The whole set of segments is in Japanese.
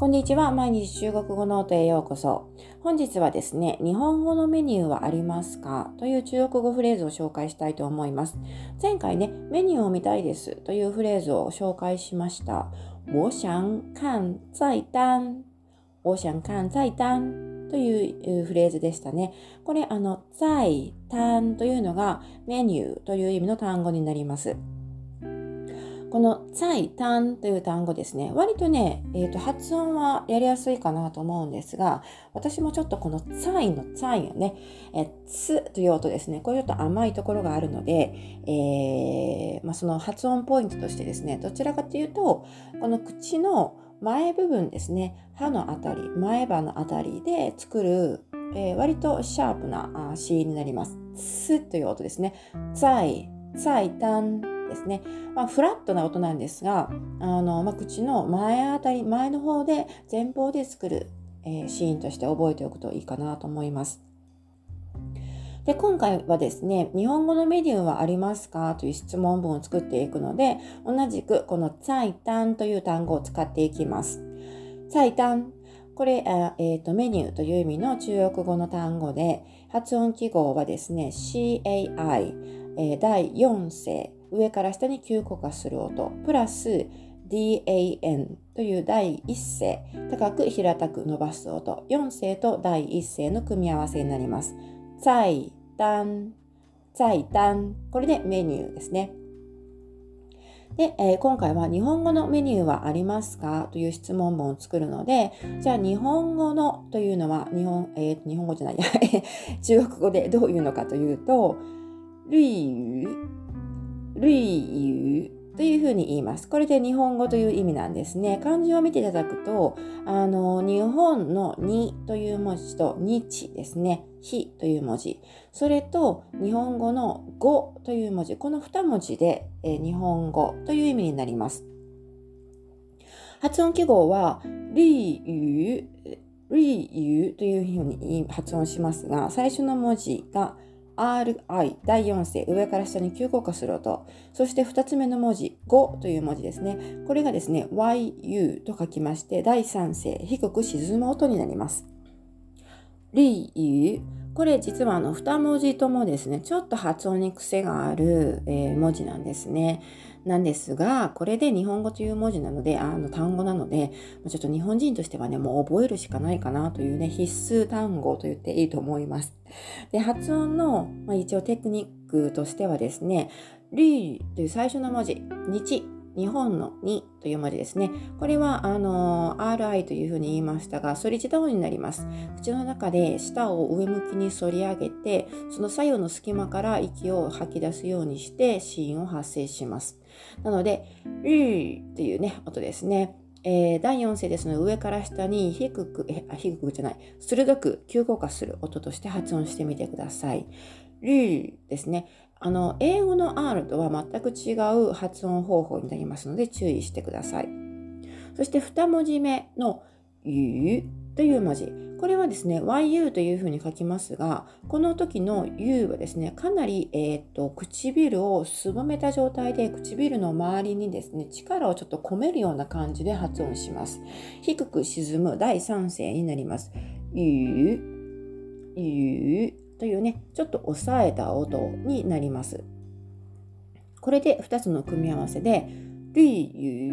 こんにちは。毎日中国語ノートへようこそ。本日はですね、日本語のメニューはありますか？という中国語フレーズを紹介したいと思います。前回ね、メニューを見たいですというフレーズを紹介しました。我想看菜单。我想看菜单。というフレーズでしたね。これ、あの、菜单 というのがメニューという意味の単語になります。この「ツイタン」という単語ですね割とね、えーと、発音はやりやすいかなと思うんですが私もちょっとこの「ツイ」の「ツイ」をね「えつ」という音ですねこれちょっと甘いところがあるので、えー、まあ、その発音ポイントとしてですねどちらかというとこの口の前部分ですね歯のあたり前歯のあたりで作る、えー、割とシャープなーになります。つという音ですね。ツイ、ツイタンですね、まあ、フラットな音なんですがあの、まあ、口の前あたり前の方で前方で作る、えー、シーンとして覚えておくといいかなと思います。で今回はですね、日本語のメディウはありますか？という質問文を作っていくので、同じくこの菜単という単語を使っていきます。菜単。これ、えーと、メニューという意味の中国語の単語で、発音記号はですね、CAI、えー、第4声、上から下に急降下する音、プラス DAN という第一声、高く平たく伸ばす音、4声と第一声の組み合わせになります。在单、在单、これでメニューですね。で、えー、今回は日本語のメニューはありますか？という質問文を作るので、じゃあ日本語のというのは日本、えー、日本語じゃない、中国語でどういうのかというと、類類語というふうに言います。これで日本語という意味なんですね。漢字を見ていただくと、あの、日本のにという文字と日ですね。日という文字。それと日本語の語という文字。この2文字で、え日本語という意味になります。発音記号は、リーユー、リーユーというふうに発音しますが、最初の文字が RI 第4声上から下に急降下する音。そして2つ目の文字5という文字ですね。これがですね YU と書きまして第3声低く沈む音になります。リーこれ実はあの2文字ともですねちょっと発音に癖がある、えー、文字なんですね。なんですが、これで日本語という文字なので、あの単語なので、ちょっと日本人としてはね、もう覚えるしかないかなというね、必須単語と言っていいと思います。で、発音の、まあ、一応テクニックとしてはですね、リーという最初の文字、日。日本の2という文字ですね。これは、あの、RI というふうに言いましたが、反り舌音になります。口の中で舌を上向きに反り上げて、その左右の隙間から息を吐き出すようにして、シーンを発生します。なので、うーっていうね、音ですね。えー、第4声ですので上から下に低く、え低くじゃない、鋭く急降下する音として発音してみてください。ルーですね。あの、英語の R とは全く違う発音方法になりますので注意してください。そして2文字目の U という文字。これはですね、YU というふうに書きますが、この時の U はですね、かなり、えーと、唇をすぼめた状態で唇の周りにですね、力をちょっと込めるような感じで発音します。低く沈む第3声になります。U、U というね、ちょっと抑えた音になります。これで2つの組み合わせで、リーユ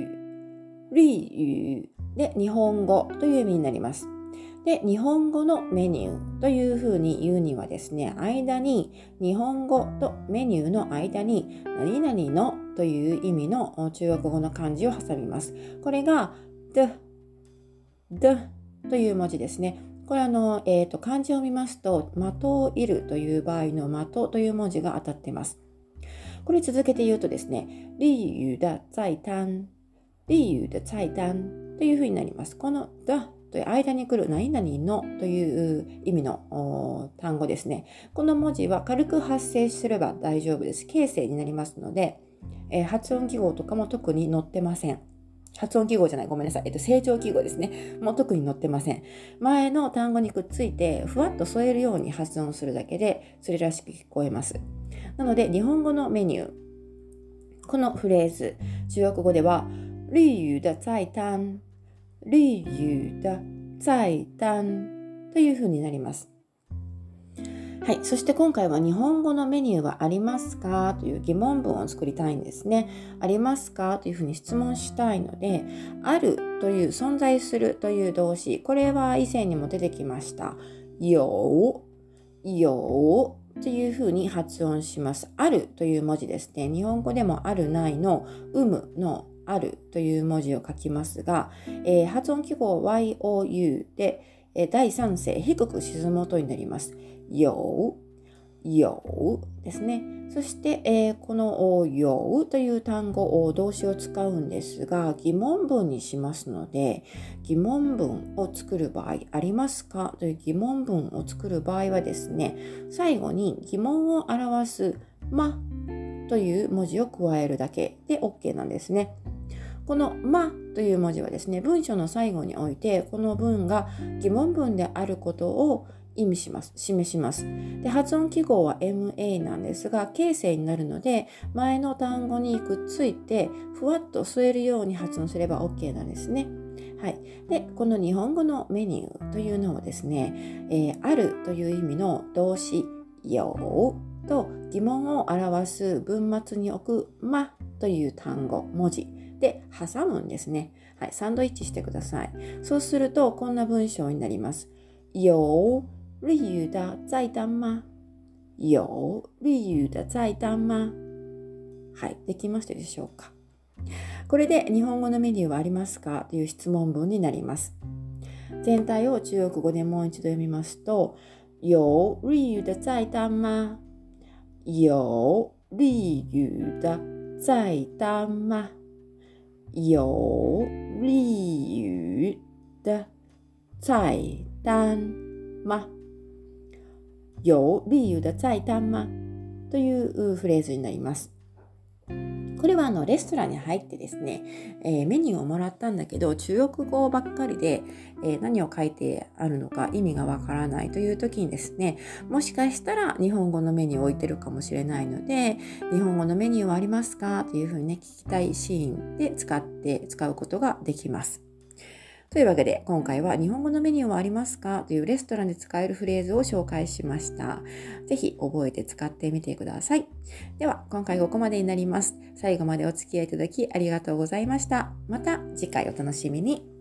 ー、リーユーで日本語という意味になります。で、日本語のメニューというふうに言うにはですね、間に日本語とメニューの間に何々のという意味の中国語の漢字を挟みます。これが the, the という文字ですね。これあの、えーと、漢字を見ますと、的をいるという場合の的という文字が当たっています。これ続けて言うとですね、利的在単、利的在単というふうになります。この the という間に来る何々のという意味の単語ですね。この文字は軽く発声すれば大丈夫です。形成になりますので、えー、発音記号とかも特に載ってません。発音記号じゃない、ごめんなさい。えっと、成長記号ですね。もう特に載ってません。前の単語にくっついて、ふわっと添えるように発音するだけで、それらしく聞こえます。なので、日本語のメニュー。このフレーズ、中国語では、利于的菜单绿雨的菜单というふうになります。はい。そして今回は日本語のメニューはありますか？という疑問文を作りたいんですね。ありますか？というふうに質問したいので、あるという存在するという動詞、これは以前にも出てきました。よう、よというふうに発音します。あるという文字ですね。日本語でもあるないの有無のあるという文字を書きますが、えー、発音記号 YOU で、えー、第三声低く沈む音になります。有、有ですね。そして、えー、この有という単語を動詞を使うんですが、疑問文にしますので、疑問文を作る場合ありますか？という疑問文を作る場合はですね、最後に疑問を表すまという文字を加えるだけで OK なんですね。このまという文字はですね、文章の最後において、この文が疑問文であることを意味します。示します。で、発音記号は MA なんですが、形成になるので、前の単語にくっついて、ふわっと添えるように発音すれば OK なんですね。はい。で、この日本語のメニューというのをですね、えー、あるという意味の動詞、ようと疑問を表す文末に置くまという単語、文字で挟むんですね。はい。サンドイッチしてください。そうすると、こんな文章になります。有日语的菜单吗有日语的菜单吗はい、できましたでしょうかこれで日本語のメニューはありますかという質問文になります。全体を中国語でもう一度読みますと、有日语的菜单吗有日语的菜单吗有日语的菜单吗有理由的菜单吗？というフレーズになります。これはあのレストランに入ってですね、えー、メニューをもらったんだけど中国語ばっかりで、えー、何を書いてあるのか意味がわからないという時にですねもしかしたら日本語のメニューを置いてるかもしれないので日本語のメニューはありますか？というふうにね聞きたいシーンで使って使うことができます。というわけで、今回は日本語のメニューはありますかというレストランで使えるフレーズを紹介しました。ぜひ覚えて使ってみてください。では、今回ここまでになります。最後までお付き合いいただきありがとうございました。また次回お楽しみに。